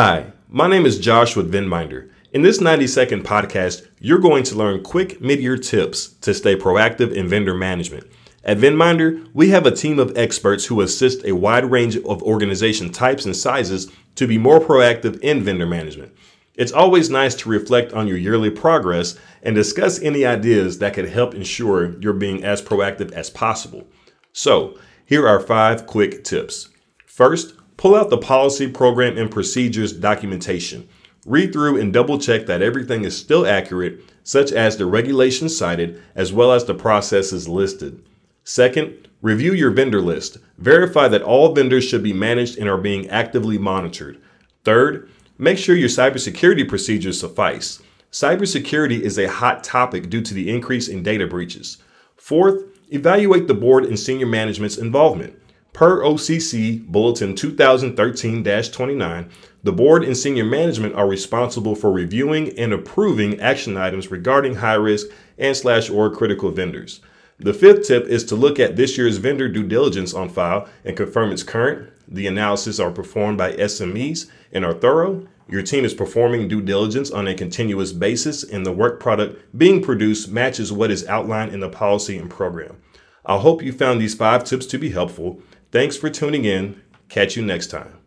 Hi, my name is Josh with VendMinder. In this 90 second podcast, you're going to learn quick mid year tips to stay proactive in vendor management. At VendMinder, we have a team of experts who assist a wide range of organization types and sizes to be more proactive in vendor management. It's always nice to reflect on your yearly progress and discuss any ideas that could help ensure you're being as proactive as possible. So, here are five quick tips. First, pull out the policy, program, and procedures documentation. Read through and double check that everything is still accurate, such as the regulations cited as well as the processes listed. Second, review your vendor list. Verify that all vendors should be managed and are being actively monitored. Third, make sure your cybersecurity procedures suffice. Cybersecurity is a hot topic due to the increase in data breaches. Fourth, evaluate the board and senior management's involvement. Per OCC Bulletin 2013 29, the board and senior management are responsible for reviewing and approving action items regarding high risk and slash or critical vendors. The fifth tip is to look at this year's vendor due diligence on file and confirm it's current. The analysis are performed by SMEs and are thorough. Your team is performing due diligence on a continuous basis, and the work product being produced matches what is outlined in the policy and program. I hope you found these five tips to be helpful. Thanks for tuning in. Catch you next time.